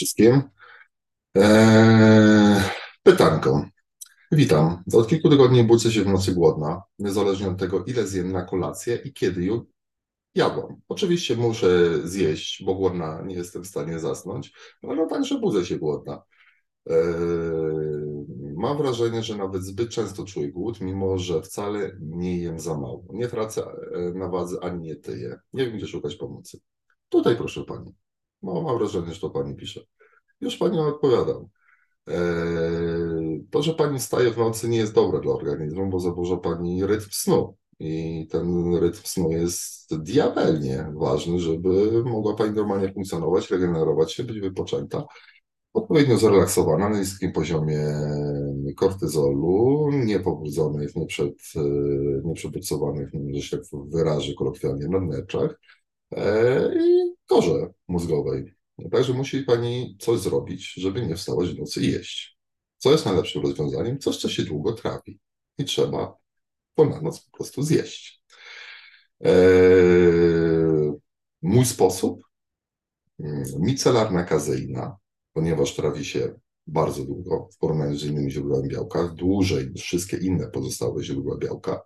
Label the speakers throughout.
Speaker 1: wszystkim. Eee, pytanko. Witam. Od kilku tygodni budzę się w nocy głodna, niezależnie od tego, ile zjem na kolację i kiedy ją jadłam. Oczywiście muszę zjeść, bo głodna nie jestem w stanie zasnąć, ale także budzę się głodna. Eee, mam wrażenie, że nawet zbyt często czuję głód, mimo że wcale nie jem za mało. Nie tracę e, na wadze ani nie tyję. Nie wiem, gdzie szukać pomocy. Tutaj proszę pani. No, mam wrażenie, że to pani pisze. Już pani odpowiadam. Eee, to, że pani staje w nocy nie jest dobre dla organizmu, bo zaburza pani rytm snu. I ten rytm snu jest diabelnie ważny, żeby mogła pani normalnie funkcjonować, regenerować się, być wypoczęta, odpowiednio zrelaksowana na niskim poziomie kortyzolu, niepobudzonych, nieprzed, nieprzebodźcowanych, że się tak wyrażę kolokwialnie, nadnerczach eee, i korze mózgowej. Także musi pani coś zrobić, żeby nie wstawać w nocy i jeść. Co jest najlepszym rozwiązaniem? Coś, co się długo trawi. I trzeba to na noc po prostu zjeść. Eee, mój sposób? Mm, micelarna kazeina, ponieważ trawi się bardzo długo w porównaniu z innymi źródłami białka, dłużej niż wszystkie inne pozostałe źródła białka.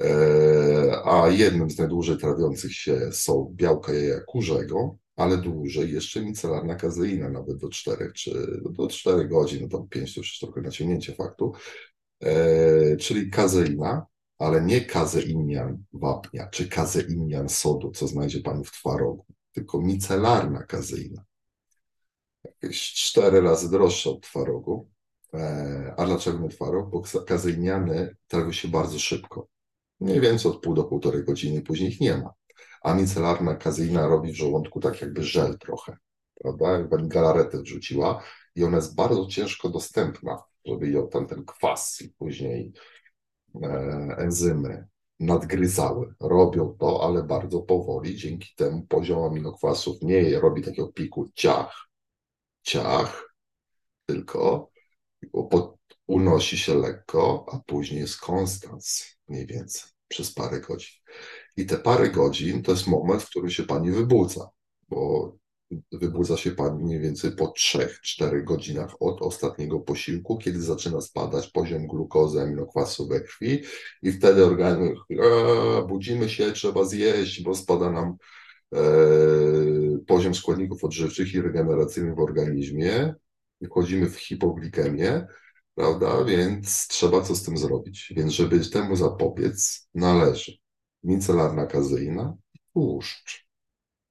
Speaker 1: Eee, a jednym z najdłużej trawiących się są białka jaja kurzego, ale dłużej jeszcze micelarna kazeina, nawet do 4 czy do 4 godzin, no to 5 to już trochę naciągnięcie faktu, e, czyli kazeina, ale nie kazeinian wapnia, czy kazeinian sodu, co znajdzie Pan w twarogu, tylko micelarna kazeina. Jakieś 4 razy droższa od twarogu. E, a dlaczego nie twarog? Bo kazeiniany trawią się bardzo szybko. Mniej więcej od pół do półtorej godziny, później ich nie ma a micelarna kazeina robi w żołądku tak jakby żel trochę, prawda? Jak pani galaretę wrzuciła i ona jest bardzo ciężko dostępna, żeby ją tam ten kwas i później e, enzymy nadgryzały. Robią to, ale bardzo powoli. Dzięki temu poziom aminokwasów nie robi takiego piku ciach, ciach, tylko unosi się lekko, a później jest konstans mniej więcej przez parę godzin. I te parę godzin to jest moment, w którym się pani wybudza, bo wybudza się pani mniej więcej po 3-4 godzinach od ostatniego posiłku, kiedy zaczyna spadać poziom glukozy, aminokwasu we krwi i wtedy organizm, budzimy się, trzeba zjeść, bo spada nam e, poziom składników odżywczych i regeneracyjnych w organizmie wchodzimy w hipoglikemię, prawda, więc trzeba co z tym zrobić. Więc żeby temu zapobiec, należy micelarna kazeina, tłuszcz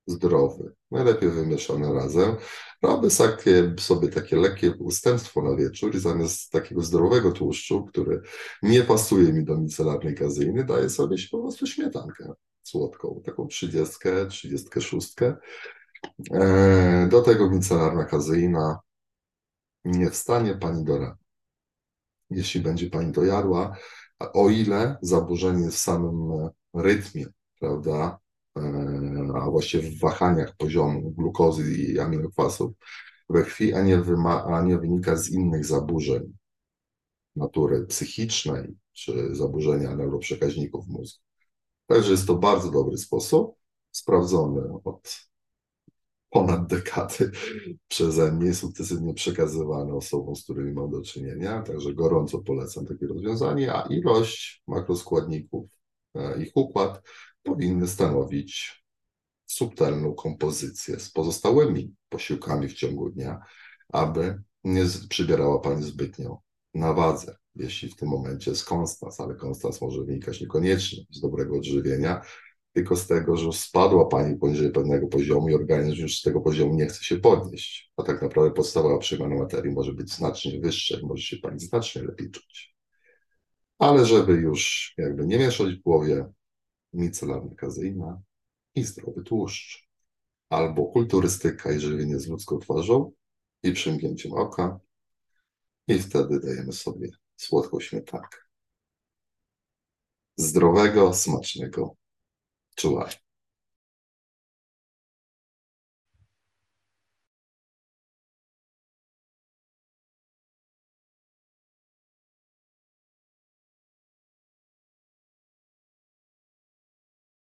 Speaker 1: zdrowy, najlepiej wymieszany razem. Robię sobie, sobie takie lekkie ustępstwo na wieczór i zamiast takiego zdrowego tłuszczu, który nie pasuje mi do micelarnej kazeiny, daję sobie po prostu śmietankę słodką, taką 30, 36. E, do tego micelarna kazeina nie wstanie pani do rana. Jeśli będzie pani to jadła, o ile zaburzenie w samym rytmie, prawda, e, a właściwie w wahaniach poziomu glukozy i aminokwasów we krwi, a nie, wyma, a nie wynika z innych zaburzeń natury psychicznej czy zaburzenia neuroprzekaźników mózgu. Także jest to bardzo dobry sposób, sprawdzony od ponad dekady przeze mnie, sukcesywnie przekazywany osobom, z którymi mam do czynienia. Także gorąco polecam takie rozwiązanie, a ilość makroskładników E, ich układ powinny stanowić subtelną kompozycję z pozostałymi posiłkami w ciągu dnia, aby nie przybierała Pani zbytnio na wadze, jeśli w tym momencie jest konstans, ale konstans może wynikać niekoniecznie z dobrego odżywienia, tylko z tego, że spadła Pani poniżej pewnego poziomu i organizm już z tego poziomu nie chce się podnieść. A tak naprawdę podstawowa przemiana materii może być znacznie wyższa i może się Pani znacznie lepiej czuć ale żeby już jakby nie mieszać w głowie micelarna kazeina i zdrowy tłuszcz, albo kulturystyka i żywienie z ludzką twarzą i przymknięciem oka i wtedy dajemy sobie słodką śmietankę. Zdrowego, smacznego to life.